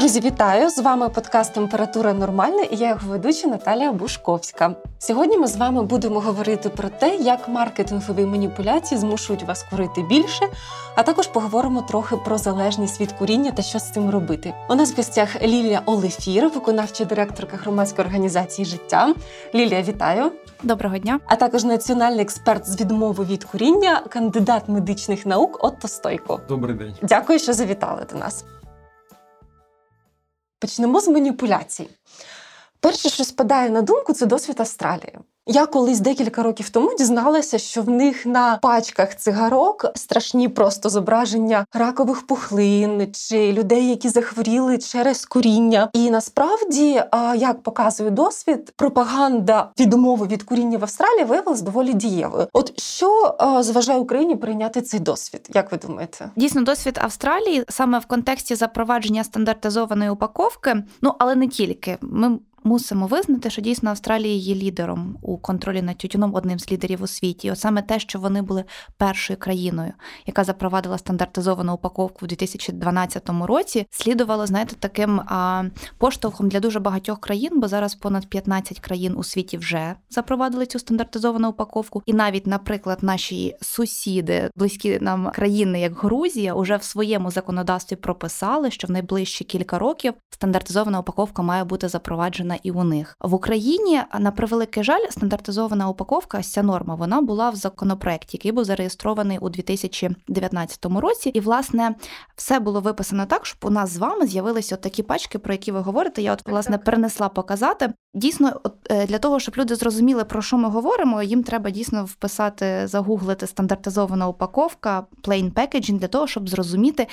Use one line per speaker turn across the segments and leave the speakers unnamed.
Друзі, вітаю! З вами подкаст Температура нормальна і я його ведуча Наталія Бушковська. Сьогодні ми з вами будемо говорити про те, як маркетингові маніпуляції змушують вас курити більше, а також поговоримо трохи про залежність від куріння та що з цим робити. У нас в гостях Лілія Олефір, виконавча директорка громадської організації Життя. Лілія, вітаю!
Доброго дня!
А також національний експерт з відмови від куріння, кандидат медичних наук Отто Стойко.
Добрий день.
Дякую, що завітали до нас. Почнемо з маніпуляцій. Перше, що спадає на думку, це досвід Австралії. Я колись декілька років тому дізналася, що в них на пачках цигарок страшні просто зображення ракових пухлин чи людей, які захворіли через куріння. І насправді, як показує досвід, пропаганда відмови від куріння в Австралії виявилась доволі дієвою. От що зважає Україні прийняти цей досвід? Як ви думаєте?
Дійсно, досвід Австралії саме в контексті запровадження стандартизованої упаковки, ну але не тільки ми мусимо визнати, що дійсно Австралія є лідером у контролі над тютюном, одним з лідерів у світі. І от саме те, що вони були першою країною, яка запровадила стандартизовану упаковку в 2012 році, слідувало знаєте, таким а, поштовхом для дуже багатьох країн, бо зараз понад 15 країн у світі вже запровадили цю стандартизовану упаковку. І навіть, наприклад, наші сусіди, близькі нам країни, як Грузія, уже в своєму законодавстві прописали, що в найближчі кілька років стандартизована упаковка має бути запроваджена стандартизована і у них в Україні. На превеликий жаль, стандартизована упаковка, ця норма, вона була в законопроекті, який був зареєстрований у 2019 році. І власне все було виписано так, щоб у нас з вами з'явилися от такі пачки, про які ви говорите. Я от власне перенесла показати. Дійсно, от е, для того, щоб люди зрозуміли, про що ми говоримо, їм треба дійсно вписати, загуглити стандартизована упаковка, plain packaging, для того, щоб зрозуміти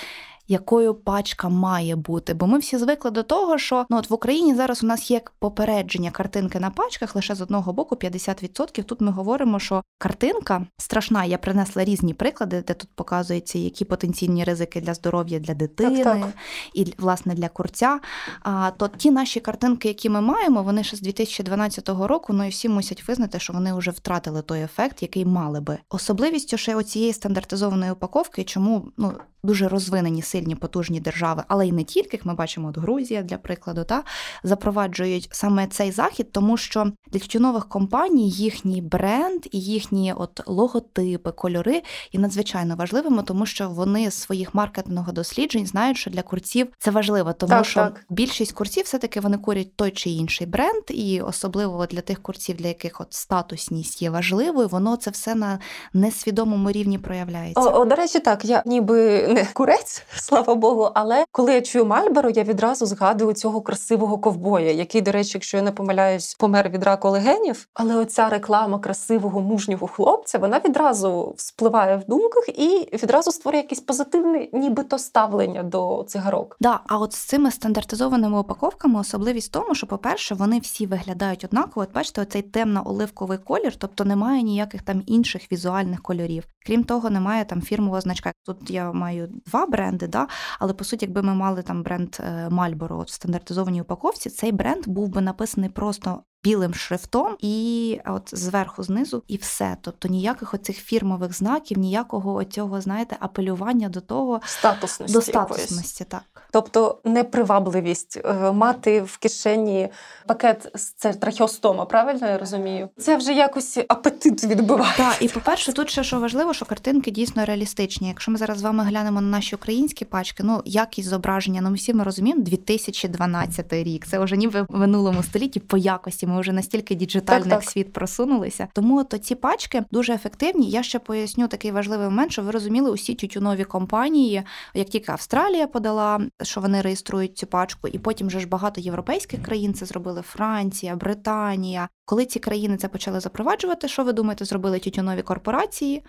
якою пачка має бути. Бо ми всі звикли до того, що ну от в Україні зараз у нас є попередження картинки на пачках лише з одного боку 50%. Тут ми говоримо, що картинка страшна. Я принесла різні приклади, де тут показується, які потенційні ризики для здоров'я для дитини так, так. і власне для курця. А то ті наші картинки, які ми маємо, вони ще з 2012 року. Ну і всі мусять визнати, що вони вже втратили той ефект, який мали би. Особливістю ще оцієї стандартизованої упаковки, чому ну дуже розвинені сильні потужні держави, але й не тільки, як ми бачимо, от Грузія, для прикладу, та запроваджують саме цей захід, тому що для тютюнових компаній їхній бренд і їхні от логотипи, кольори є надзвичайно важливими, тому що вони з своїх маркетингових досліджень знають, що для курців це важливо, тому так, що так. більшість курців все-таки вони курять той чи інший бренд, і особливо для тих курців, для яких от статусність є важливою, воно це все на несвідомому рівні проявляється.
О, о, До речі, так я ніби не курець, слава Богу. Але коли я чую Мальборо, я відразу згадую цього красивого ковбоя, який, до речі, якщо я не помиляюсь, помер від раку легенів. Але оця реклама красивого мужнього хлопця, вона відразу вспливає в думках і відразу створює якесь позитивне, нібито ставлення до цигарок.
Да, а от з цими стандартизованими упаковками особливість в тому, що, по-перше, вони всі виглядають однаково. От бачите, оцей темно-оливковий колір, тобто немає ніяких там інших візуальних кольорів. Крім того, немає там фірмового значка. Тут я маю два бренди, да? але по суті, якби ми мали там бренд Marlboro от в стандартизованій упаковці, цей бренд був би написаний просто білим шрифтом, і от зверху, знизу, і все. Тобто ніяких оцих фірмових знаків, ніякого оцього, знаєте, апелювання до того
статусності.
До статусності, так.
Тобто непривабливість е, мати в кишені пакет з трахіостома, правильно я розумію? Це вже якось апетит відбиває.
Так, і по-перше, тут ще що важливо, що картинки дійсно реалістичні. Якщо ми зараз з вами глянемо на наші українські пачки, ну якість зображення, ну ми всі ми розуміємо, 2012 рік. Це вже ніби в минулому столітті по якості. Ми вже настільки діджитальний так, так. світ просунулися. Тому то ці пачки дуже ефективні. Я ще поясню такий важливий момент, що ви розуміли, усі тютюнові компанії, як тільки Австралія подала, що вони реєструють цю пачку, і потім вже ж багато європейських країн це зробили Франція, Британія. Коли ці країни це почали запроваджувати, що ви думаєте, зробили тютюнові корпорації?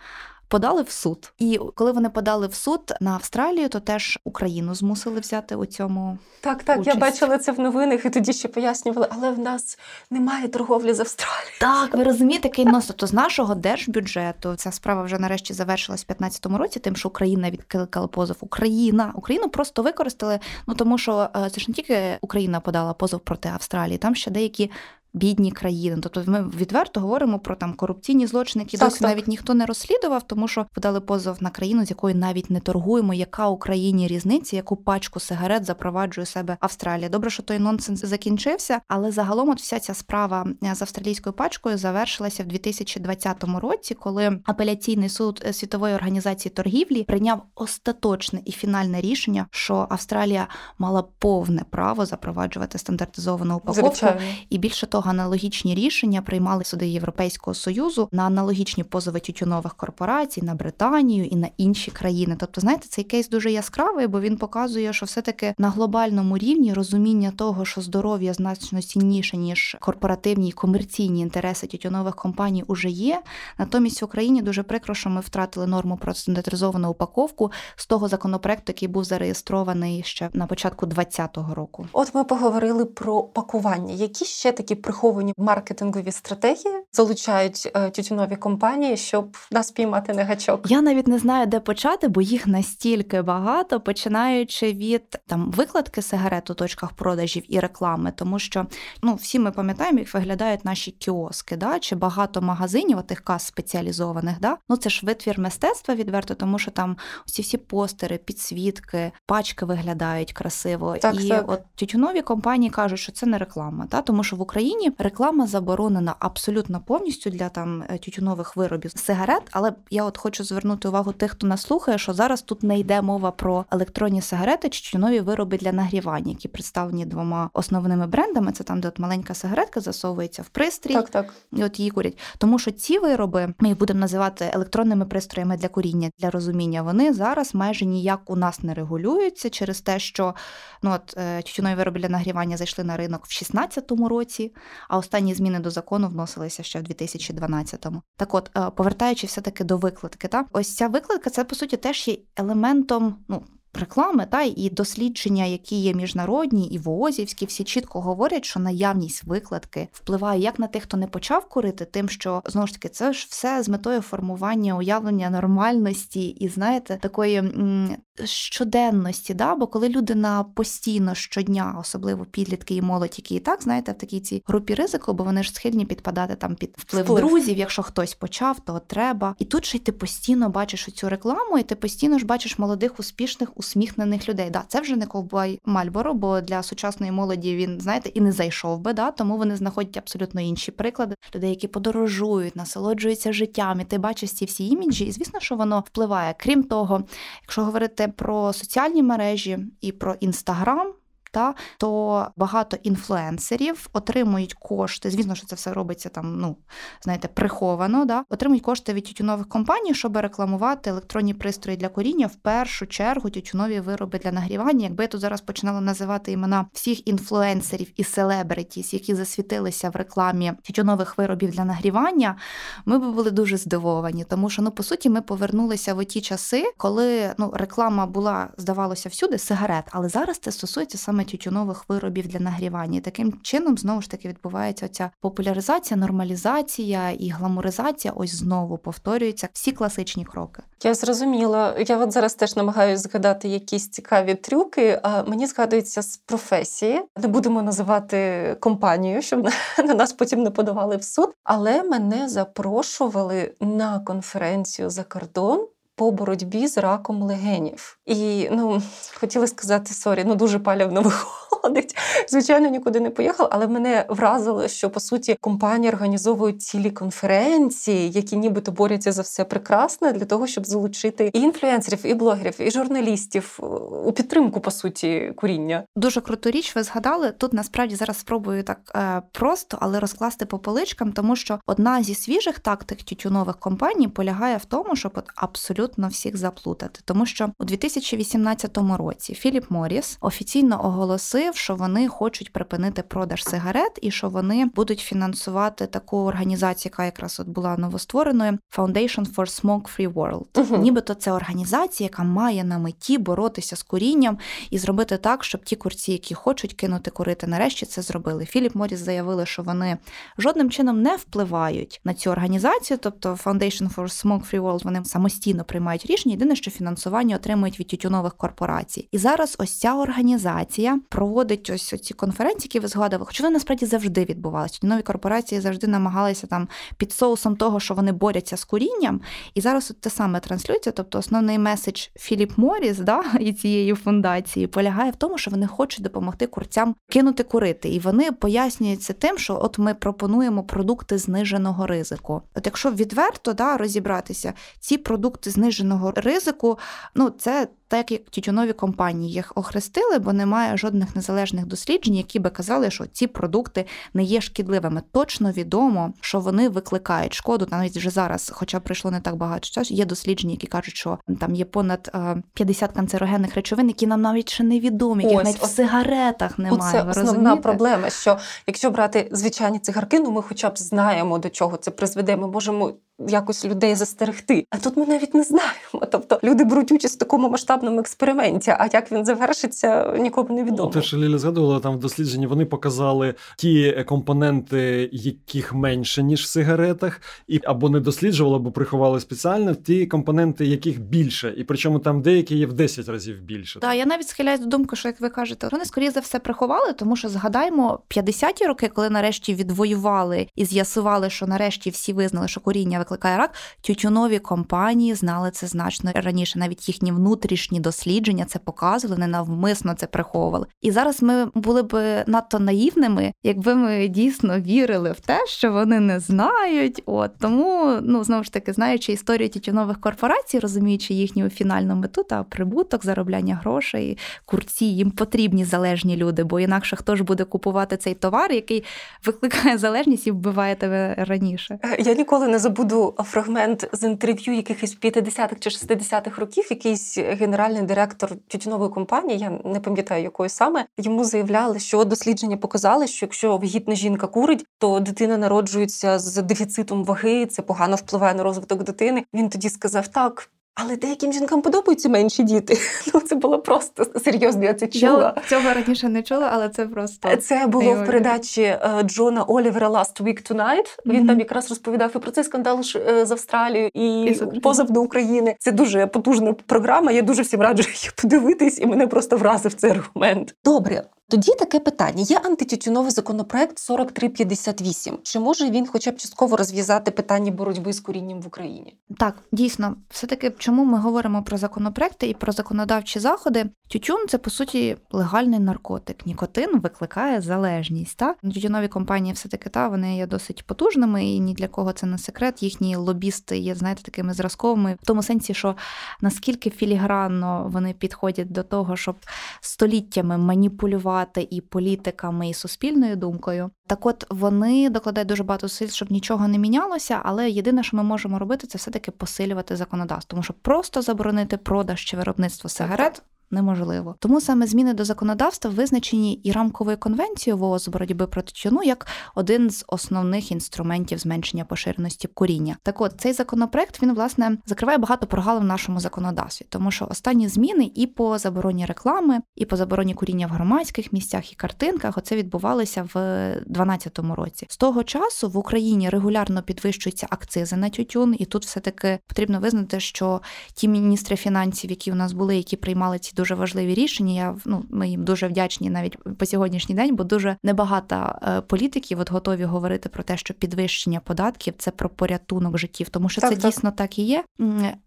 Подали в суд. І коли вони подали в суд на Австралію, то теж Україну змусили взяти у цьому.
Так, так,
участь.
я бачила це в новинах, і тоді ще пояснювали, але в нас немає торговлі з Австралією.
Так, ви розумієте, який нос. Тобто з нашого держбюджету ця справа вже нарешті завершилась в 2015 році, тим, що Україна відкликала позов. Україна Україну просто використали. Ну тому що е, це ж не тільки Україна подала позов проти Австралії, там ще деякі бідні країни. Тобто ми відверто говоримо про там корупційні злочини, які досі навіть ніхто не розслідував, тому що подали позов на країну, з якою навіть не торгуємо, яка Україні різниця, яку пачку сигарет запроваджує себе Австралія. Добре, що той нонсенс закінчився, але загалом от вся ця справа е, з австралійською пачкою завершилася в 2020 році, коли апеляційний суд е, світової організації торгівлі прийняв остаточне і фінальне рішення, що Австралія мала повне право запроваджувати стандартизовану упаковку.
Звичайно.
І більше того, аналогічні рішення приймали суди Європейського союзу на аналогічні позови тютюнових корпорацій на Британію і на інші країни. Тобто, знаєте, цей кейс дуже яскравий, бо він показує, що все-таки на глобальному рівні розуміння того, що здоров'я значно цінніше ніж корпоративні і комерційні інтереси тютюнових компаній уже є. Натомість в Україні дуже прикро, що ми втратили норму про стандартизовану упаковку з того законопроекту, який був зареєстрований ще на початку 2020 року.
От ми поговорили про пакування. Які ще такі приховані маркетингові стратегії залучають е, тютюнові компанії, щоб нас піймати на гачок?
Я навіть не знаю, де почати, бо їх настільки багато, починаючи від там викладки сигарет у точках продажів і реклами, тому що ну всі ми пам'ятаємо, як виглядають наші кіоски, да чи багато магазинів, отих кас спеціалізованих, да ну це ж витвір мистецтва відверто, тому що там усі всі постери, підсвітки, пачки виглядають красиво.
Так,
і
так.
от тютюнові компанії кажуть, що це не реклама, та тому що в Україні реклама заборонена абсолютно повністю для там е, тютюнових виробів сигарет. Але я от хочу звернути увагу тих, хто нас слухає, що зараз тут не йде мова про електронні сигарети чи тютюнові вироби для нагрівання, які представлені двома основними брендами. Це там, де от маленька сигаретка засовується в пристрій,
Так, так.
і от її курять. Тому що ці вироби ми їх будемо називати електронними пристроями для куріння для розуміння. Вони зараз майже ніяк у нас не регулюються через те, що ну от е, тютюнові вироби для нагрівання зайшли на ринок в 2016 році, а останні зміни до закону вносилися ще в 2012-му. Так, от повертаючись все таки до викладки, та ось ця викладка, це по суті теж є елементом, ну. Реклами та і дослідження, які є міжнародні і ВООЗівські, всі чітко говорять, що наявність викладки впливає як на тих, хто не почав курити, тим, що знову ж таки це ж все з метою формування уявлення нормальності і знаєте, такої м, щоденності. Да? Бо коли люди на постійно щодня, особливо підлітки і молодь, які і так знаєте, в такій цій групі ризику, бо вони ж схильні підпадати там під вплив,
Вплив.
друзів. Якщо хтось почав, то треба. І тут ще й ти постійно бачиш цю рекламу, і ти постійно ж бачиш молодих, успішних, усміхнених людей. Да, це вже не ковбой Мальборо, бо для сучасної молоді він знаєте і не зайшов би. Да, тому вони знаходять абсолютно інші приклади людей, які подорожують, насолоджуються життям. І ти бачиш ці всі іміджі, і звісно, що воно впливає. Крім того, якщо говорити про соціальні мережі і про інстаграм. Та то багато інфлюенсерів отримують кошти. Звісно, що це все робиться там, ну знаєте, приховано. Да, отримують кошти від тютюнових компаній, щоб рекламувати електронні пристрої для коріння. В першу чергу тютюнові вироби для нагрівання. Якби я тут зараз починала називати імена всіх інфлюенсерів і селебритіс, які засвітилися в рекламі тютюнових виробів для нагрівання, ми б були дуже здивовані, тому що ну по суті ми повернулися в ті часи, коли ну реклама була, здавалося, всюди сигарет, але зараз це стосується саме тютюнових виробів для нагрівання. Таким чином знову ж таки відбувається ця популяризація, нормалізація і гламуризація. Ось знову повторюються всі класичні кроки.
Я зрозуміла. Я от зараз теж намагаюся згадати якісь цікаві трюки. А мені згадується з професії. Не будемо називати компанію, щоб на нас потім не подавали в суд. Але мене запрошували на конференцію за кордон. По боротьбі з раком легенів. І ну хотіла сказати sorry, ну дуже палєвно виходить. Звичайно, нікуди не поїхав, але мене вразило, що по суті компанії організовують цілі конференції, які нібито борються за все прекрасне для того, щоб залучити і інфлюенсерів, і блогерів, і журналістів у підтримку по суті куріння.
Дуже круту річ. Ви згадали тут. Насправді зараз спробую так е, просто, але розкласти по поличкам, тому що одна зі свіжих тактик тютюнових компаній полягає в тому, щоб от абсолютно всіх заплутати, тому що у 2018 році Філіп Моріс офіційно оголосив, що вони хочуть припинити продаж сигарет і що вони будуть фінансувати таку організацію, яка якраз от була новоствореною Foundation for Smoke-Free World.
Угу.
Нібито це організація, яка має на меті боротися з курінням і зробити так, щоб ті курці, які хочуть кинути курити, нарешті це зробили. Філіп Моріс заявили, що вони жодним чином не впливають на цю організацію, тобто Foundation for Smoke-Free World, вони самостійно приймають приймають рішення. Єдине, що фінансування отримують від тютюнових корпорацій. І зараз ось ця організація проводить ось ці конференції, які ви згадували, хоча вони насправді завжди відбувалися. Нові корпорації завжди намагалися там під соусом того, що вони борються з курінням. І зараз от те саме транслюється. Тобто, основний меседж Філіп Моріс, да, і цієї фундації полягає в тому, що вони хочуть допомогти курцям кинути курити. І вони пояснюються тим, що от ми пропонуємо продукти зниженого ризику. От якщо відверто да, розібратися, ці продукти зниженого ризику, ну це так як тютюнові компанії їх охрестили, бо немає жодних незалежних досліджень, які би казали, що ці продукти не є шкідливими. Точно відомо, що вони викликають шкоду. Навіть вже зараз, хоча пройшло не так багато часу, є дослідження, які кажуть, що там є понад 50 е, канцерогенних речовин, які нам навіть ще невідомі, які навіть в сигаретах немає.
Це основна розумієте? проблема. Що якщо брати звичайні цигарки, ну ми, хоча б знаємо до чого це призведе. Ми можемо якось людей застерегти. А тут ми навіть не знаємо. Тобто люди беруть участь в такому масштабному експерименті. А як він завершиться, нікому не відомо.
Те, що Ліля згадувала там в дослідженні, вони показали ті компоненти, яких менше ніж в сигаретах, і або не досліджували, або приховали спеціально ті компоненти, яких більше, і причому там деякі є в 10 разів більше.
Так, я навіть схиляюсь до думки, що як ви кажете, вони скоріше за все приховали, тому що згадаємо 50-ті роки, коли нарешті відвоювали і з'ясували, що нарешті всі визнали, що коріння викликає рак, тютюнові компанії знали це значно раніше. Навіть їхні внутрішні дослідження це показували, ненавмисно це приховували. І зараз ми були б надто наївними, якби ми дійсно вірили в те, що вони не знають. От тому, ну знову ж таки, знаючи історію тютюнових корпорацій, розуміючи їхню фінальну мету та прибуток, заробляння грошей, курці їм потрібні залежні люди, бо інакше хто ж буде купувати цей товар, який викликає залежність і вбиває тебе раніше.
Е, я ніколи не забуду фрагмент з інтерв'ю якихось 50-х чи 60-х років. Якийсь генеральний директор тютюнової компанії, я не пам'ятаю якої саме йому заявляли, що дослідження показали, що якщо вагітна жінка курить, то дитина народжується з дефіцитом ваги, це погано впливає на розвиток дитини. Він тоді сказав так. Але деяким жінкам подобаються менші діти. Ну це було просто серйозно. Я це чула.
Я цього раніше не чула, але це просто
це було в передачі е, Джона Олівера «Last Week Tonight». Mm-hmm. Він там якраз розповідав і про цей скандал е, з Австралією і, і позов до України. Це дуже потужна програма. Я дуже всім раджу її подивитись, і мене просто вразив цей аргумент. Добре, тоді таке питання: є антитютюновий законопроект 4358. Чи може він, хоча б частково розв'язати питання боротьби з курінням в Україні?
Так, дійсно, все таки, чому ми говоримо про законопроекти і про законодавчі заходи? Тютюн це по суті легальний наркотик. Нікотин викликає залежність. Та тютюнові компанії, все таки та вони є досить потужними, і ні для кого це не секрет. Їхні лобісти є, знаєте, такими зразковими в тому сенсі, що наскільки філігранно вони підходять до того, щоб століттями маніпулювати керувати і політиками, і суспільною думкою. Так, от вони докладають дуже багато сил, щоб нічого не мінялося. Але єдине, що ми можемо робити, це все таки посилювати законодавство, тому що просто заборонити продаж чи виробництво сигарет неможливо. Тому саме зміни до законодавства визначені і рамковою конвенцією ВООЗ боротьби проти тютюну як один з основних інструментів зменшення поширеності куріння. Так, от цей законопроект він власне закриває багато прогалин в нашому законодавстві, тому що останні зміни і по забороні реклами, і по забороні куріння в громадських місцях і картинках. Оце відбувалося в 2012 році. З того часу в Україні регулярно підвищуються акцизи на тютюн, і тут все таки потрібно визнати, що ті міністри фінансів, які у нас були, які приймали ці дуже важливі рішення. Я ну ми їм дуже вдячні навіть по сьогоднішній день, бо дуже небагато е, політиків от готові говорити про те, що підвищення податків це про порятунок життів, тому що так, це так. дійсно так і є.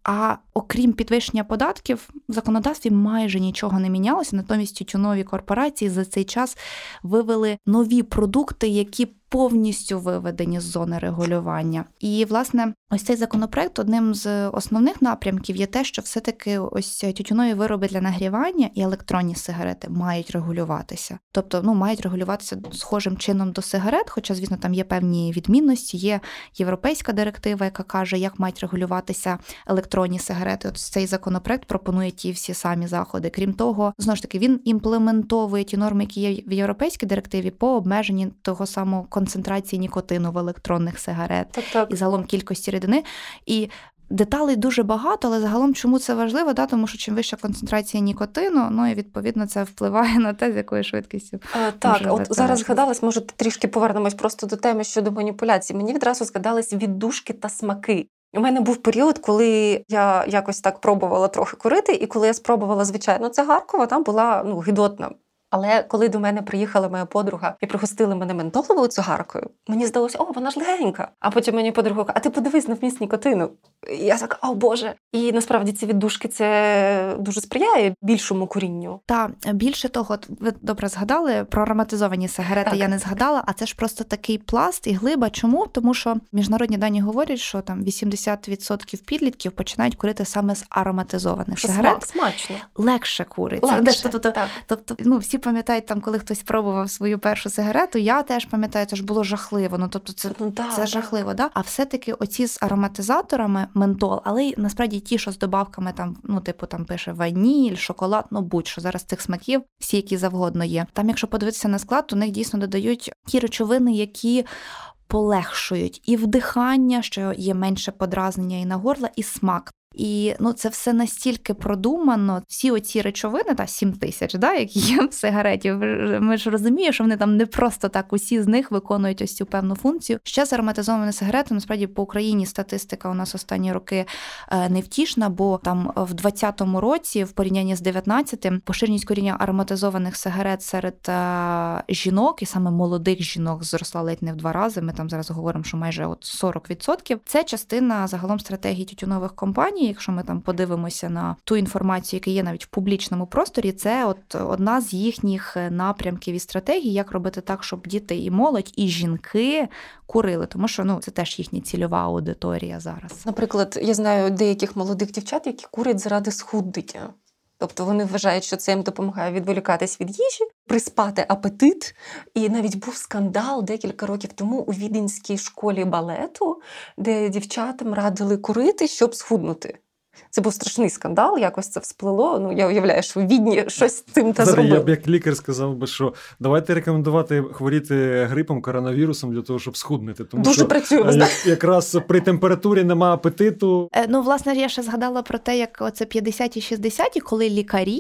А окрім підвищення податків, в законодавстві майже нічого не мінялося. Натомість тютюнові корпорації за цей час вивели нові продукти, які повністю виведені з зони регулювання. І, власне, ось цей законопроект одним з основних напрямків є те, що все-таки ось тютюнові вироби для нагрівання і електронні сигарети мають регулюватися. Тобто, ну мають регулюватися схожим чином до сигарет, хоча, звісно, там є певні відмінності. Є європейська директива, яка каже, як мають регулюватися електронні сигарети. От цей законопроект пропонує ті всі самі заходи. Крім того, знову ж таки він імплементовує ті норми, які є в європейській директиві, по обмеженні того самого концентрації нікотину в електронних сигарет так, так. і загалом кількості рідини. І Деталей дуже багато, але загалом чому це важливо? Да? Тому що чим вища концентрація нікотину, ну і відповідно це впливає на те, з якою швидкістю.
А, так, от зараз згадалась, може трішки повернемось просто до теми щодо маніпуляцій. Мені відразу згадались віддушки та смаки. У мене був період, коли я якось так пробувала трохи курити, і коли я спробувала звичайно цигарку, вона була ну гидотна. Але коли до мене приїхала моя подруга і пригостили мене ментоловою цигаркою, мені здалося, о, вона ж легенька. А потім мені подруга каже, а ти подивись на вміст нікотину. І я така, о Боже. І насправді ці віддушки це дуже сприяє більшому курінню.
Та більше того, ви добре згадали про ароматизовані сигарети. Так. Я не згадала, а це ж просто такий пласт і глиба. Чому? Тому що міжнародні дані говорять, що там 80% підлітків починають курити саме з ароматизованих сигарет.
Смачно.
Легше куриться.
Легше,
тобто,
так.
тобто, ну всі пам'ятають там, коли хтось пробував свою першу сигарету. Я теж пам'ятаю, це ж було жахливо. Ну тобто, це
ну, да,
це
да.
жахливо. Да? А все-таки оці з ароматизаторами ментол, але й насправді ті, що з добавками там, ну типу там пише ваніль, шоколад, ну будь-що зараз цих смаків, всі, які завгодно є. Там, якщо подивитися на склад, то них дійсно додають ті речовини, які. Полегшують і вдихання, що є менше подразнення і на горла, і смак. І ну це все настільки продумано. Всі оці речовини, та 7 тисяч, да, які є в сигареті. Ми ж розуміємо, що вони там не просто так усі з них виконують ось цю певну функцію. Ще з ароматизованими сигарети, насправді по Україні статистика у нас останні роки е, невтішна, бо там в 2020 році, в порівнянні з 19-тим, поширеність коріння ароматизованих сигарет серед е, жінок, і саме молодих жінок, зросла ледь не в два рази. Ми там зараз говоримо, що майже от 40%. Це частина загалом стратегії тютюнових компаній якщо ми там подивимося на ту інформацію, яка є навіть в публічному просторі, це от одна з їхніх е, напрямків і стратегій, як робити так, щоб діти і молодь, і жінки курили, тому що ну це теж їхня цільова аудиторія зараз.
Наприклад, я знаю деяких молодих дівчат, які курять заради схуднення. Тобто вони вважають, що це їм допомагає відволікатись від їжі, приспати апетит. І навіть був скандал декілька років тому у віденській школі балету, де дівчатам радили курити, щоб схуднути. Це був страшний скандал, якось це всплило. Ну я уявляю, що в відні щось з цим та зробили.
Я б як лікар сказав би, що давайте рекомендувати хворіти грипом, коронавірусом для того, щоб схуднити. Тому
Дуже
що
працюємо.
як, якраз при температурі немає апетиту.
Е, ну, власне, я ще згадала про те, як оце 50-ті, 60-ті, коли лікарі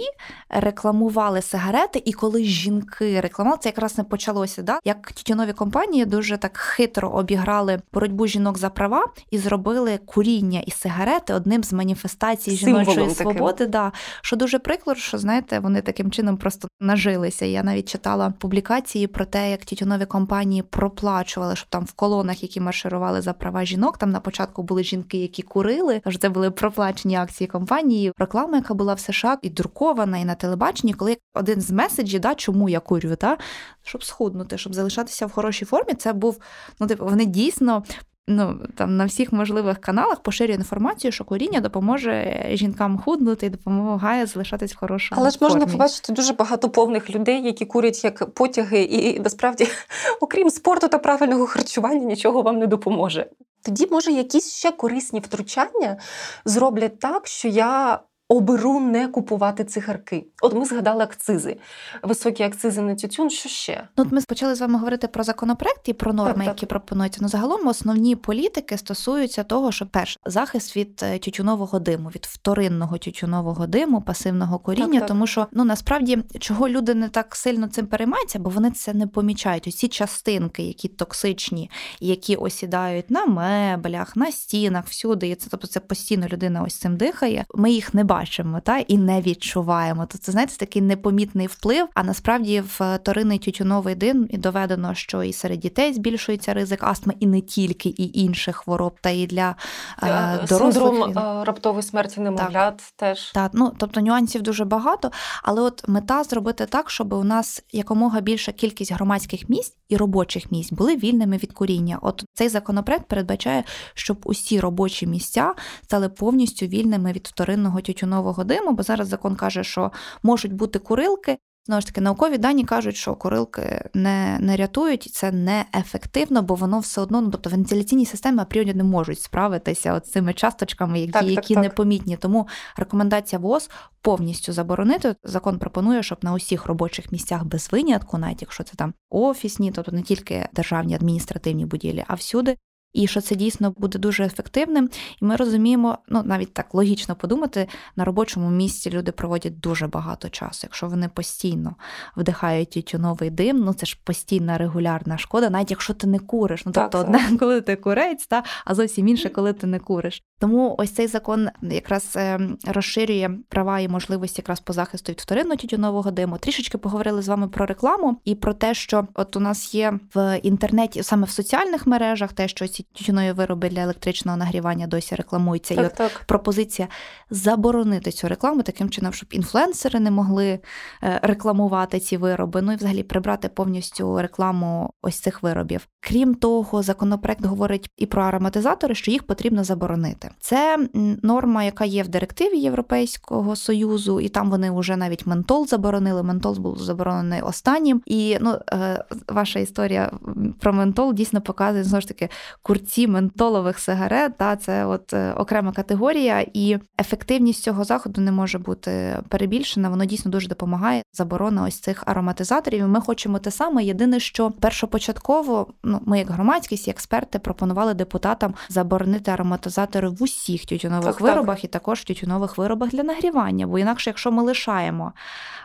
рекламували сигарети, і коли жінки рекламували, це якраз не почалося. Да? Як тютюнові компанії дуже так хитро обіграли боротьбу жінок за права і зробили куріння і сигарети одним з маніфестацій манifестації жіночої свободи. Да, Що дуже прикладно, що знаєте, вони таким чином просто нажилися. Я навіть читала публікації про те, як тютюнові компанії проплачували, щоб там в колонах, які марширували за права жінок, там на початку були жінки, які курили. Тож це були проплачені акції компанії. Реклама, яка була в США і друкована, і на телебаченні, коли один з меседжів, да, чому я курю, та щоб схуднути, щоб залишатися в хорошій формі, це був ну типу, вони дійсно ну там на всіх можливих каналах поширює інформацію, що куріння допоможе жінкам худнути і допомагає залишатись в хорошому.
Але ж можна побачити дуже багато повних людей, які курять як потяги, і насправді, окрім спорту та правильного харчування, нічого вам не допоможе. Тоді, може, якісь ще корисні втручання зроблять так, що я оберу не купувати цигарки. От ми згадали акцизи, високі акцизи на тютюн. Що ще?
Ну, от ми почали з вами говорити про законопроект і про норми, так, так. які пропонуються. Ну загалом основні політики стосуються того, що перше захист від е, тютюнового диму, від вторинного тютюнового диму, пасивного коріння, так, тому що ну насправді чого люди не так сильно цим переймаються, бо вони це не помічають. Усі частинки, які токсичні, які осідають на меблях, на стінах, всюди. І це тобто це постійно людина ось цим дихає. Ми їх не бачимо бачимо та і не відчуваємо. То це знаєте такий непомітний вплив. А насправді в торинний тютюновий дим і доведено, що і серед дітей збільшується ризик астми, і не тільки і інших хвороб, та і для е, дорослих.
Синдром е, раптової смерті немовлят так. теж
так. Ну тобто нюансів дуже багато. Але от мета зробити так, щоб у нас якомога більша кількість громадських місць і робочих місць були вільними від куріння. От цей законопроект передбачає, щоб усі робочі місця стали повністю вільними від вторинного тютюнового нового диму, бо зараз закон каже, що можуть бути курилки. Знову ж таки, наукові дані кажуть, що курилки не не рятують, і це неефективно, бо воно все одно, ну тобто вентиляційні системи апріорі не можуть справитися от з цими часточками, які так, які так, непомітні. Тому рекомендація ВОЗ повністю заборонити. Закон пропонує, щоб на усіх робочих місцях без винятку, навіть якщо це там офісні, тобто не тільки державні адміністративні будівлі, а всюди і що це дійсно буде дуже ефективним. І ми розуміємо, ну навіть так логічно подумати, на робочому місці люди проводять дуже багато часу. Якщо вони постійно вдихають тютюновий дим, ну це ж постійна регулярна шкода, навіть якщо ти не куриш. Ну тобто, одне, коли ти курець, та а зовсім інше, коли ти не куриш. Тому ось цей закон якраз е, розширює права і можливості якраз по захисту від вторинного тютюнового диму. Трішечки поговорили з вами про рекламу і про те, що от у нас є в інтернеті, саме в соціальних мережах, те, що ці тютюнові вироби для електричного нагрівання досі рекламуються.
Так,
і от
так.
пропозиція заборонити цю рекламу таким чином, щоб інфлюенсери не могли е, рекламувати ці вироби. Ну і взагалі прибрати повністю рекламу ось цих виробів. Крім того, законопроект говорить і про ароматизатори, що їх потрібно заборонити. Це норма, яка є в директиві Європейського союзу, і там вони вже навіть ментол заборонили. Ментол був заборонений останнім. І ну е, ваша історія про ментол дійсно показує знову ж таки курці ментолових сигарет. Та це от е, окрема категорія, і ефективність цього заходу не може бути перебільшена. Воно дійсно дуже допомагає. Заборона ось цих ароматизаторів. Ми хочемо те саме. Єдине, що першопочатково, ну ми як громадськість, експерти пропонували депутатам заборонити ароматизатори в усіх тютюнових
так,
виробах
так.
і також тютюнових виробах для нагрівання. Бо інакше, якщо ми лишаємо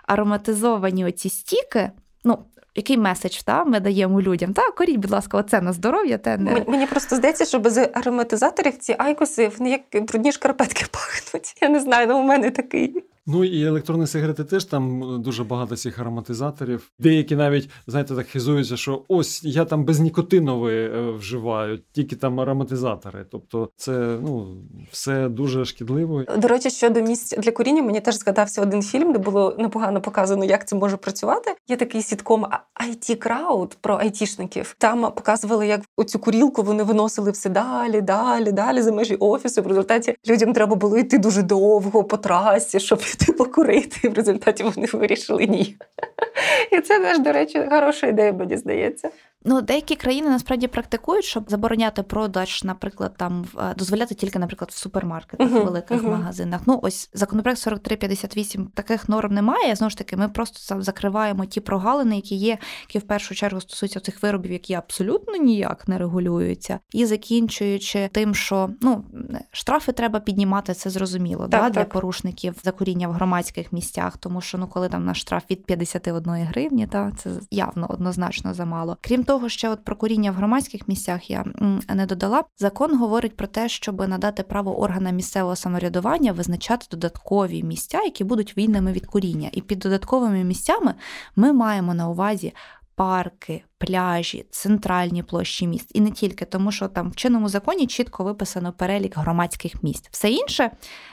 ароматизовані оці стіки, ну. Який меседж та, ми даємо людям? Та коріть, будь ласка, оце на здоров'я. Те не
мені просто здається, що без ароматизаторів ці айкоси вони як брудні шкарпетки пахнуть. Я не знаю, ну у мене такий.
Ну і електронні сигарети теж там дуже багато цих ароматизаторів. Деякі навіть, знаєте, так хизуються, що ось я там безнікотинові вживаю, тільки там ароматизатори. Тобто, це ну все дуже шкідливо.
До речі, щодо місць для куріння, мені теж згадався один фільм, де було непогано показано, як це може працювати. Є такий сітком IT Crowd про айтішників. Там показували, як оцю курілку вони виносили все далі, далі, далі за межі офісу. В результаті людям треба було йти дуже довго по трасі, щоб піти покурити. В результаті вони вирішили ні. І це теж, до речі, хороша ідея, мені здається.
Ну, деякі країни насправді практикують, щоб забороняти продаж, наприклад, там дозволяти тільки, наприклад, в супермаркетах, uh-huh, в великих uh-huh. магазинах. Ну, ось законопроект 4358 таких норм немає. Знову ж таки, ми просто закриваємо ті прогалини, які є, які в першу чергу стосуються цих виробів, які абсолютно ніяк не регулюються, і закінчуючи тим, що ну штрафи треба піднімати, це зрозуміло,
так,
да,
так.
для порушників закуріння в громадських місцях, тому що ну, коли там наш штраф від 51 гривні, та це явно однозначно замало. Крім того того, ще от про куріння в громадських місцях я не додала. Закон говорить про те, щоб надати право органам місцевого самоврядування визначати додаткові місця, які будуть вільними від куріння. І під додатковими місцями ми маємо на увазі парки, пляжі, центральні площі міст. І не тільки, тому що там в чинному законі чітко виписано перелік громадських місць. Все інше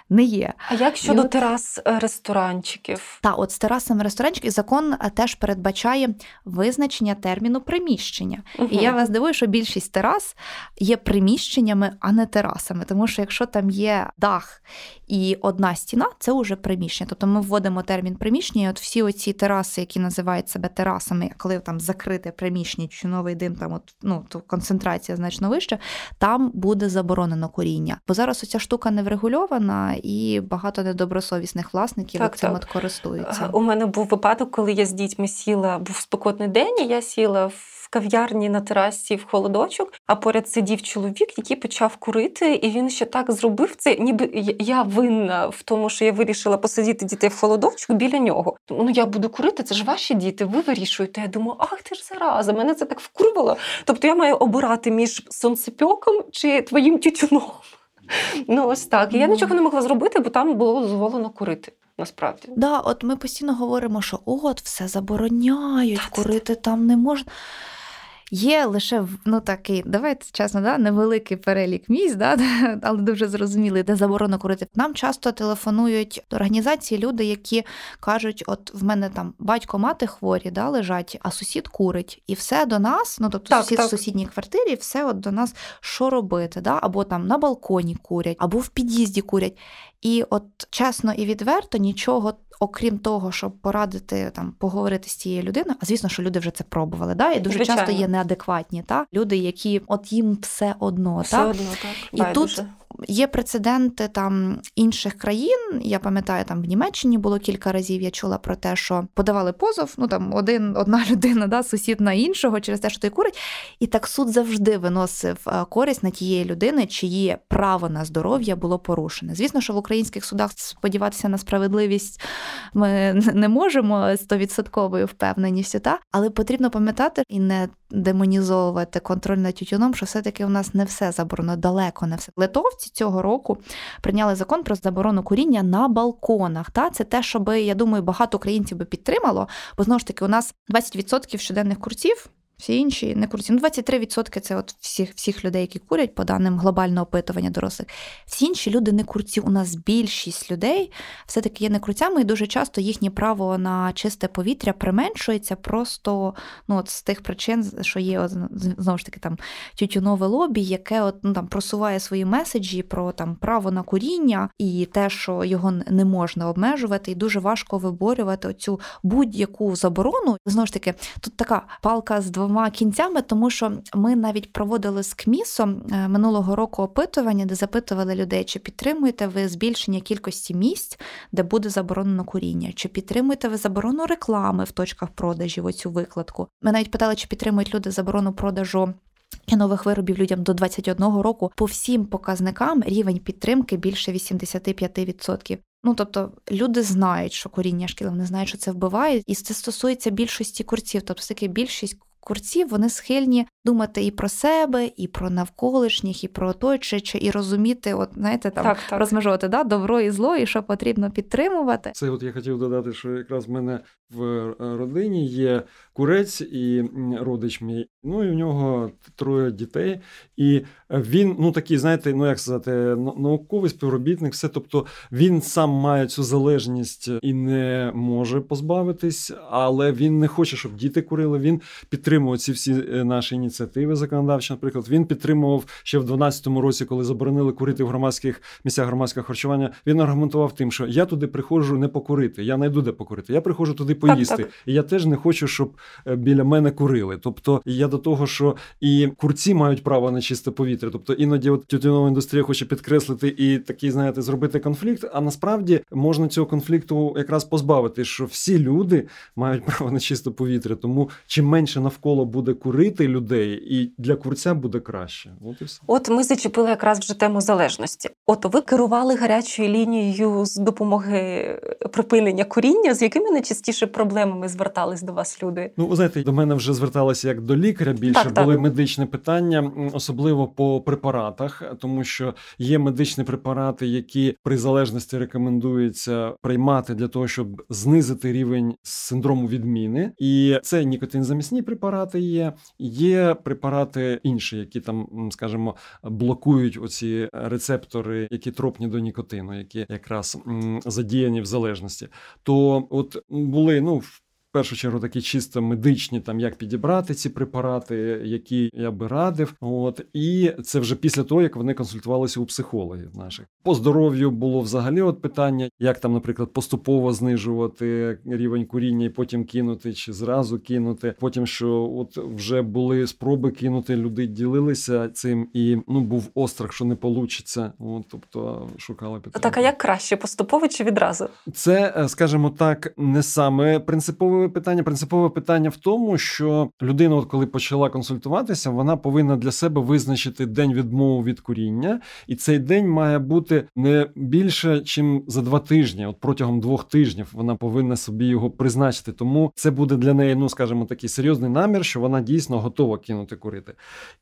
не є.
А як щодо от... терас ресторанчиків?
Та, от з терасами ресторанчиків закон теж передбачає визначення терміну приміщення. Угу. І я вас дивую, що більшість терас є приміщеннями, а не терасами. Тому що якщо там є дах і одна стіна, це вже приміщення. Тобто ми вводимо термін приміщення, і от всі оці тераси, які називають себе терасами, коли там закрите приміщення, чи новий дим, там от ну то концентрація значно вища, там буде заборонено коріння. Бо зараз оця штука не врегульована, і багато недобросовісних власників
так,
цим
так.
от користуються.
У мене був випадок, коли я з дітьми сіла, був спекотний день, і я сіла в. Кав'ярні на терасі в холодочок, а поряд сидів чоловік, який почав курити, і він ще так зробив це, ніби я винна в тому, що я вирішила посадити дітей в холодочок біля нього. Ну я буду курити, це ж ваші діти, ви вирішуєте. Я думаю, ах ти ж зараза, мене це так вкурвало. Тобто я маю обирати між сонцепьоком чи твоїм тютюном. Ну ось так. І я нічого не могла зробити, бо там було дозволено курити. Насправді,
да, от ми постійно говоримо, що от все забороняють,
Так,
курити там не можна. Є лише ну такий, давайте чесно, да, невеликий перелік місць, да, але дуже зрозумілий, де заборонено курити. Нам часто телефонують організації люди, які кажуть: от в мене там батько, мати хворі, да, лежать, а сусід курить, і все до нас, ну тобто
так,
сусід
так.
в сусідній квартирі, все от до нас що робити, да, або там на балконі курять, або в під'їзді курять. І от чесно і відверто нічого, окрім того, щоб порадити там поговорити з цією людиною, а звісно, що люди вже це пробували. Да? І дуже
Звичайно.
часто є неадекватні та люди, які от їм все одно.
Все
та?
одно, так.
І тут Є прецеденти там інших країн. Я пам'ятаю, там в Німеччині було кілька разів. Я чула про те, що подавали позов. Ну там один одна людина, да, сусід на іншого через те, що той курить. І так суд завжди виносив е, користь на тієї людини, чиї право на здоров'я було порушене. Звісно, що в українських судах сподіватися на справедливість ми не можемо стовідсотковою впевненістю, та але потрібно пам'ятати і не демонізовувати контроль над тютюном, що все-таки у нас не все заборонено, далеко не все. Литовці цього року прийняли закон про заборону куріння на балконах. Та це те, що би, я думаю, багато українців би підтримало, бо знову ж таки у нас 20% щоденних курців всі інші не курці. Ну, 23% це от всіх всіх людей, які курять, по даним глобального опитування дорослих. Всі інші люди не курці. У нас більшість людей все-таки є не курцями, і дуже часто їхнє право на чисте повітря применшується просто ну, от з тих причин, що є от, знову ж таки там тютюнове лобі, яке от, ну, там просуває свої меседжі про там право на куріння і те, що його не можна обмежувати, і дуже важко виборювати оцю будь-яку заборону. Знову ж таки, тут така палка з двома двома кінцями, тому що ми навіть проводили з КМІСом е, минулого року опитування, де запитували людей, чи підтримуєте ви збільшення кількості місць, де буде заборонено куріння, чи підтримуєте ви заборону реклами в точках продажів, оцю викладку. Ми навіть питали, чи підтримують люди заборону продажу. І нових виробів людям до 21 року по всім показникам рівень підтримки більше 85%. Ну тобто люди знають, що коріння шкіл, вони знають, що це вбиває, і це стосується більшості курців. Тобто таки більшість курців вони схильні думати і про себе, і про навколишніх, і про оточуюче, і розуміти, от знаєте, там так, так. розмежувати да, добро і зло, і що потрібно підтримувати.
Це от я хотів додати, що якраз в мене в родині є курець і родич мій. Ну і в нього троє дітей, і він ну такий, знаєте, ну як сказати, науковий співробітник, все. Тобто він сам має цю залежність і не може позбавитись, але він не хоче, щоб діти курили. Він підтримує ці всі е, наші ініціативи законодавчі. Наприклад, він підтримував ще в 12-му році, коли заборонили курити в громадських місцях громадського харчування. Він аргументував тим, що я туди приходжу не покурити, я не йду де покурити. Я приходжу туди поїсти. Так, так. І я теж не хочу, щоб е, біля мене курили. Тобто я до того, що і курці мають право на чисте повітря. Тобто іноді от тютюнова індустрія хоче підкреслити і такий, знаєте, зробити конфлікт. А насправді можна цього конфлікту якраз позбавити, що всі люди мають право на чисте повітря. Тому чим менше навколо буде курити людей, і для курця буде краще. От і все.
От ми зачепили якраз вже тему залежності. От ви керували гарячою лінією з допомоги припинення куріння, з якими найчастіше проблемами звертались до вас люди?
Ну, знаєте, до мене вже зверталися як до лікаря. Більше так, були так. медичні питання, особливо по препаратах, тому що є медичні препарати, які при залежності рекомендується приймати для того, щоб знизити рівень синдрому відміни, і це нікотинзамісні препарати є. Є препарати інші, які там, скажімо, блокують оці рецептори, які тропні до нікотину, які якраз задіяні в залежності. То от були ну в першу чергу такі чисто медичні, там як підібрати ці препарати, які я би радив. От і це вже після того, як вони консультувалися у психологів наших. По здоров'ю було взагалі от питання, як там, наприклад, поступово знижувати рівень куріння і потім кинути, чи зразу кинути. Потім що от вже були спроби кинути, люди ділилися цим, і ну був острах, що не получиться. От, тобто шукали підтримку.
Так, а як краще поступово чи відразу?
Це, е, скажімо так, не саме принципове принципове питання. Принципове питання в тому, що людина, от коли почала консультуватися, вона повинна для себе визначити день відмови від куріння, і цей день має бути не більше, чим за два тижні. От протягом двох тижнів вона повинна собі його призначити. Тому це буде для неї, ну скажімо, такий серйозний намір, що вона дійсно готова кинути курити.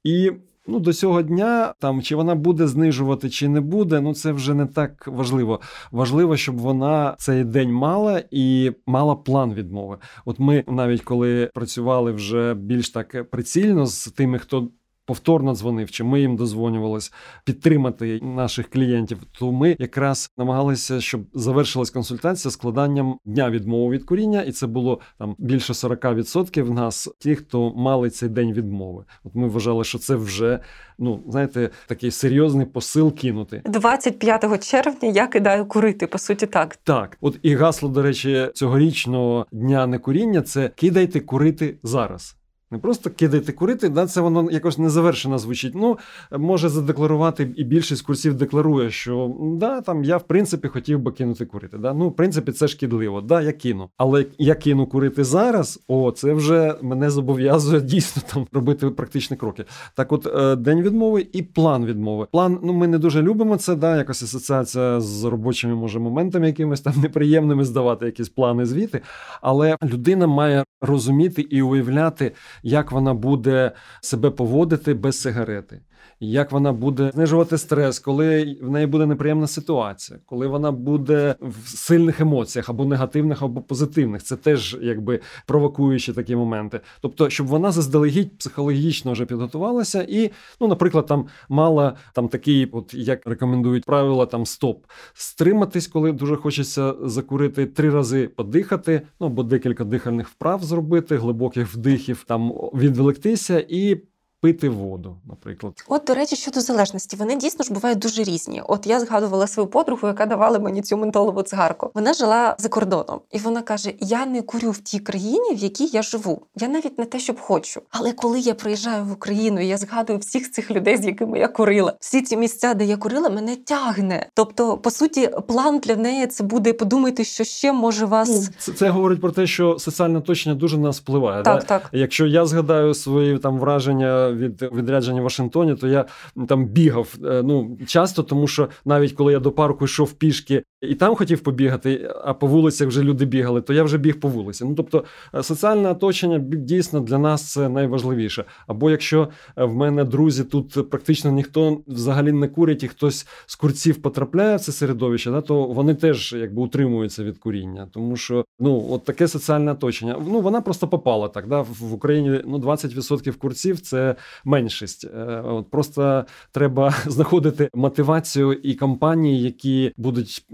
І Ну, до цього дня там чи вона буде знижувати, чи не буде, ну це вже не так важливо. Важливо, щоб вона цей день мала і мала план відмови. От ми навіть коли працювали вже більш так прицільно з тими, хто повторно дзвонив, чи ми їм дозвонювалися підтримати наших клієнтів, то ми якраз намагалися, щоб завершилась консультація складанням дня відмови від куріння, і це було там більше 40% в нас, ті, хто мали цей день відмови. От ми вважали, що це вже ну знаєте, такий серйозний посил кинути.
25 червня я кидаю курити. По суті, так
так, от і гасло, до речі, цьогорічного дня некуріння це кидайте курити зараз. Не просто кидайте курити, да, це воно якось незавершено звучить. Ну, може задекларувати, і більшість курсів декларує, що да, там я в принципі хотів би кинути курити. Да? Ну, в принципі, це шкідливо. Да, я кину. Але я кину курити зараз, о, це вже мене зобов'язує дійсно там робити практичні кроки. Так, от е, день відмови і план відмови. План, ну ми не дуже любимо це, да, якось асоціація з робочими може моментами, якимись там неприємними здавати якісь плани звіти. Але людина має розуміти і уявляти як вона буде себе поводити без сигарети як вона буде знижувати стрес, коли в неї буде неприємна ситуація, коли вона буде в сильних емоціях або негативних, або позитивних. Це теж якби провокуючі такі моменти. Тобто, щоб вона заздалегідь психологічно вже підготувалася, і, ну, наприклад, там мала там такий, от як рекомендують правила, там стоп, стриматись, коли дуже хочеться закурити три рази подихати, ну або декілька дихальних вправ зробити, глибоких вдихів, там відволектися і пити воду, наприклад.
От, до речі, щодо залежності, вони дійсно ж бувають дуже різні. От я згадувала свою подругу, яка давала мені цю ментолову цигарку. Вона жила за кордоном, і вона каже: Я не курю в тій країні, в якій я живу. Я навіть не те, щоб хочу. Але коли я приїжджаю в Україну, і я згадую всіх цих людей, з якими я курила, всі ці місця, де я курила, мене тягне. Тобто, по суті, план для неї це буде подумати, що ще може вас. Ну,
це, це говорить про те, що соціальне оточення дуже на нас впливає.
Так,
да?
так.
Якщо я згадаю свої там враження від відрядження в Вашингтоні, то я там бігав е, ну часто, тому що навіть коли я до парку йшов пішки і там хотів побігати, а по вулицях вже люди бігали, то я вже біг по вулиці. Ну тобто е, соціальне оточення дійсно для нас це найважливіше. Або якщо е, в мене друзі тут практично ніхто взагалі не курить, і хтось з курців потрапляє в це середовище, да, то вони теж якби утримуються від куріння, тому що ну от таке соціальне оточення. Ну вона просто попала так. Да, В Україні ну 20% курців це меншість. Е, от Просто треба знаходити мотивацію і компанії, які будуть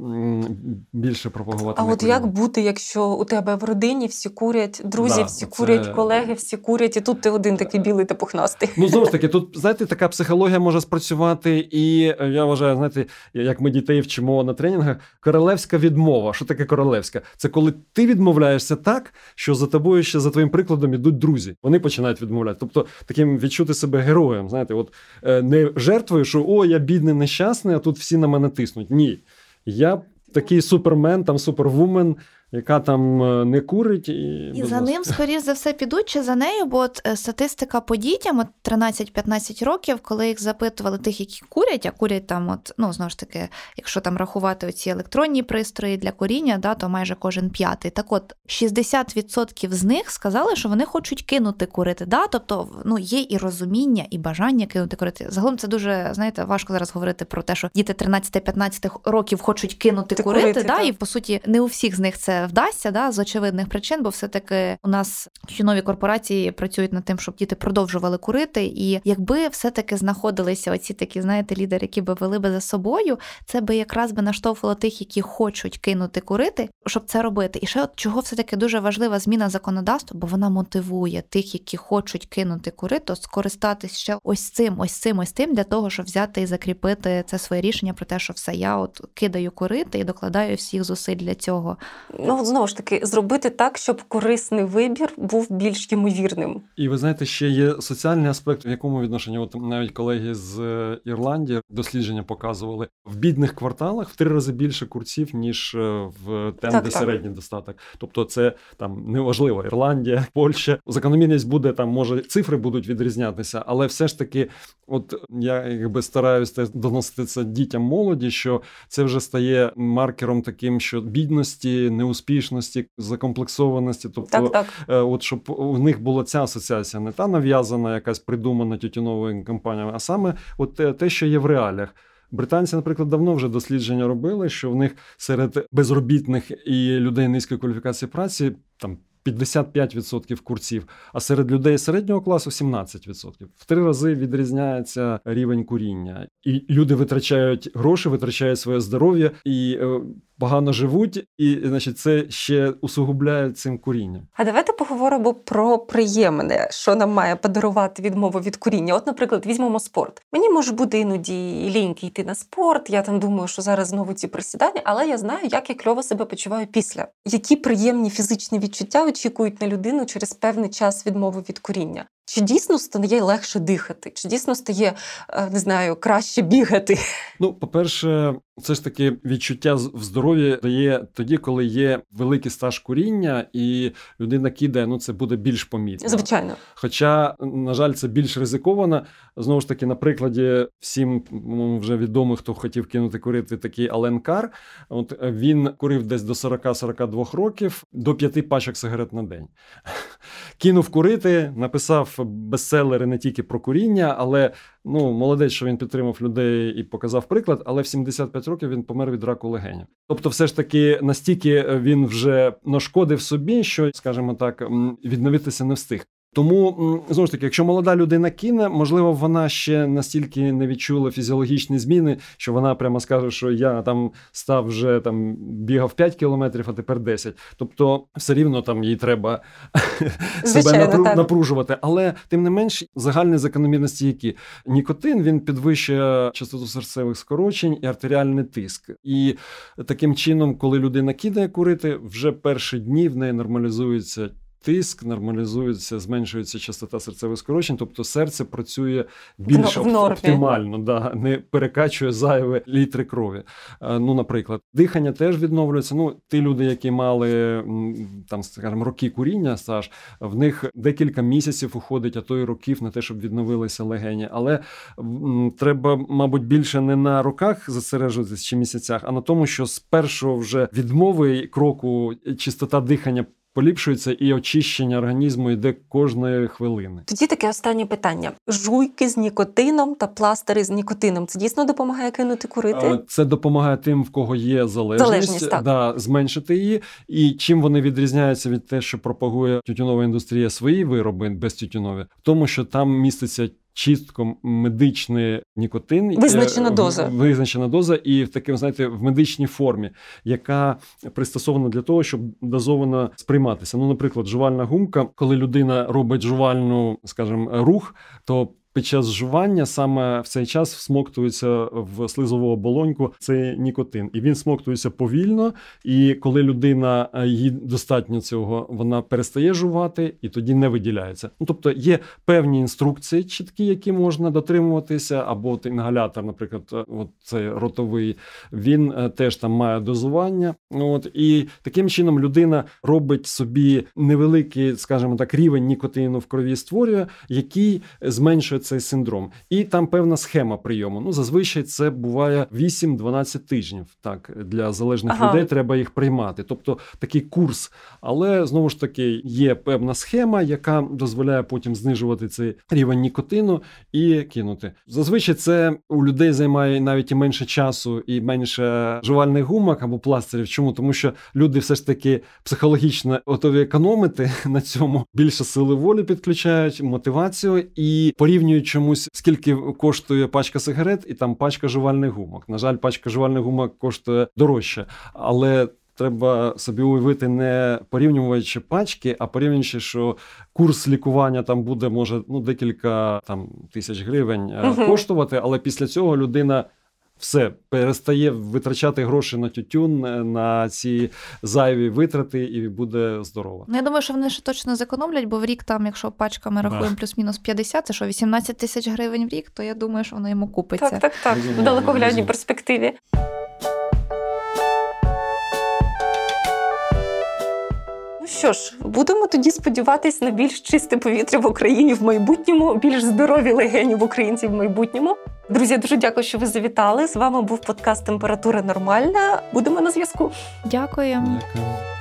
більше пропагувати.
А от як бути, якщо у тебе в родині всі курять, друзі, да, всі це... курять, колеги, всі курять, і тут ти один такий білий та пухнастий?
Ну знову ж таки, тут знаєте, така психологія може спрацювати, і е, я вважаю, знаєте, як ми дітей вчимо на тренінгах, королевська відмова. Що таке королевська? Це коли ти відмовляєшся так, що за тобою ще за твоїм прикладом ідуть друзі. Вони починають відмовляти. Тобто таким відчути себе героєм. Знаєте, от е, не жертвою, що о, я бідний, нещасний, а тут всі на мене тиснуть. Ні. Я такий супермен, там супервумен, яка там е, не курить. І,
і за ним, скоріш за все, підуть чи за нею, бо от е, статистика по дітям от 13-15 років, коли їх запитували тих, які курять, а курять там, от, ну знову ж таки, якщо там рахувати оці електронні пристрої для коріння, да, то майже кожен п'ятий. Так от 60% з них сказали, що вони хочуть кинути курити. Да? Тобто ну, є і розуміння, і бажання кинути курити. Загалом це дуже, знаєте, важко зараз говорити про те, що діти 13-15 років хочуть кинути Ти курити, курити да? і по суті не у всіх з них це вдасться да, з очевидних причин, бо все-таки у нас нові корпорації працюють над тим, щоб діти продовжували курити. І якби все-таки знаходилися оці такі, знаєте, лідери, які би вели би за собою, це би якраз би наштовхувало тих, які хочуть кинути курити, щоб це робити. І ще от чого все-таки дуже важлива зміна законодавства, бо вона мотивує тих, які хочуть кинути курити, скористатись ще ось цим, ось цим, ось тим для того, щоб взяти і закріпити це своє рішення про те, що все я от кидаю курити і докладаю всіх зусиль для цього
ну знову ж таки зробити так, щоб корисний вибір був більш ймовірним.
І ви знаєте, ще є соціальний аспект, в якому відношенні от навіть колеги з е, Ірландії дослідження показували в бідних кварталах в три рази більше курців ніж е, в тем, так, де так. середній достаток. Тобто, це там неважливо Ірландія, Польща. Закономірність буде там, може цифри будуть відрізнятися, але все ж таки, от я якби стараюся доносити це дітям молоді, що це вже стає маркером таким, що бідності не неуспішності, закомплексованості. Тобто, так, так. Е, от щоб у них була ця асоціація, не та нав'язана, якась придумана тютюновою компаніями, а саме от те, що є в реаліях. Британці, наприклад, давно вже дослідження робили, що в них серед безробітних і людей низької кваліфікації праці там 55% курців, а серед людей середнього класу 17%. В три рази відрізняється рівень куріння, і люди витрачають гроші, витрачають своє здоров'я і. Погано живуть, і значить, це ще усугубляє цим курінням.
А давайте поговоримо про приємне, що нам має подарувати відмова від куріння. От, наприклад, візьмемо спорт. Мені може бути іноді ліньки йти на спорт. Я там думаю, що зараз знову ці присідання, але я знаю, як я кльово себе почуваю після. Які приємні фізичні відчуття очікують на людину через певний час відмови від куріння. Чи дійсно стає легше дихати? Чи дійсно стає е, не знаю краще бігати?
Ну, по-перше, це ж таки відчуття в здоров'ї дає тоді, коли є великий стаж куріння, і людина кидає, ну це буде більш помітно.
Звичайно.
Хоча, на жаль, це більш ризиковано. Знову ж таки, на прикладі всім вже відомо, хто хотів кинути курити такий Ален Кар. От він курив десь до 40-42 років, до п'яти пачок сигарет на день. Кинув курити, написав бестселери не тільки про куріння, але ну молодець, що він підтримав людей і показав приклад. Але в 75 років він помер від раку легенів. Тобто, все ж таки, настільки він вже нашкодив собі, що, скажімо так, відновитися не встиг. Тому знову ж таки, якщо молода людина кине, можливо, вона ще настільки не відчула фізіологічні зміни, що вона прямо скаже, що я там став вже там бігав 5 кілометрів, а тепер 10. Тобто, все рівно там їй треба себе напру... напружувати. Але тим не менш, загальні закономірності, які нікотин він підвищує частоту серцевих скорочень і артеріальний тиск. І таким чином, коли людина кидає курити, вже перші дні в неї нормалізується тиск, нормалізується, зменшується частота серцевих скорочень, тобто серце працює більш в оптимально, да, не перекачує зайве літри крові. Е, ну, наприклад, дихання теж відновлюється. Ну, ті люди, які мали там, скажімо, роки куріння, стаж, в них декілька місяців уходить, а то й років на те, щоб відновилися легені. Але м, треба, мабуть, більше не на роках зосереджуватися чи місяцях, а на тому, що з першого вже відмови кроку чистота дихання поліпшується і очищення організму йде кожної хвилини.
Тоді таке останнє питання: жуйки з нікотином та пластири з нікотином. Це дійсно допомагає кинути курити?
Це допомагає тим, в кого є залежність, залежність так. да, зменшити її. І чим вони відрізняються від те, що пропагує тютюнова індустрія свої вироби безтютюнові, в тому, що там міститься чистко медичний нікотин,
е, визначена доза,
визначена доза, і в таким, знаєте, в медичній формі, яка пристосована для того, щоб дозовано сприйматися. Ну, наприклад, жувальна гумка, коли людина робить жувальну, скажімо, рух, то під час жування саме в цей час всмоктується в слизову оболоньку цей нікотин, і він смоктується повільно. І коли людина е, їй достатньо цього, вона перестає жувати і тоді не виділяється. Ну тобто є певні інструкції, чіткі, які можна дотримуватися, або от інгалятор, наприклад, е, от цей ротовий, він е, теж там має дозування. От і таким чином людина робить собі невеликий, скажімо так, рівень нікотину в крові створює, який зменшує цей синдром. І там певна схема прийому. Ну, зазвичай це буває 8-12 тижнів. Так, для залежних ага. людей треба їх приймати. Тобто такий курс. Але знову ж таки є певна схема, яка дозволяє потім знижувати цей рівень нікотину і кинути. Зазвичай це у людей займає навіть і менше часу, і менше жувальних гумок або пластирів. Чому? Тому що люди все ж таки психологічно готові економити на цьому більше сили волі підключають, мотивацію і порівнюють порівнюють чомусь, скільки коштує пачка сигарет, і там пачка жувальних гумок. На жаль, пачка жувальних гумок коштує дорожче, але. Треба собі уявити не порівнюючи пачки, а порівнюючи, що курс лікування там буде може ну декілька там тисяч гривень uh коштувати, але після цього людина все перестає витрачати гроші на тютюн, е, на ці зайві витрати, і буде здорово.
Ну я думаю, що вони ще точно зекономлять, бо в рік там, якщо пачками рахуємо плюс-мінус 50, це що 18 тисяч гривень в рік, то я думаю, що воно йому купиться.
Так, так, так. В далекоглядній перспективі. Що ж, будемо тоді сподіватись на більш чисте повітря в Україні в майбутньому, більш здорові легені в українців в майбутньому. Друзі, дуже дякую, що ви завітали. З вами був подкаст Температура нормальна. Будемо на зв'язку.
Дякую. Дякую.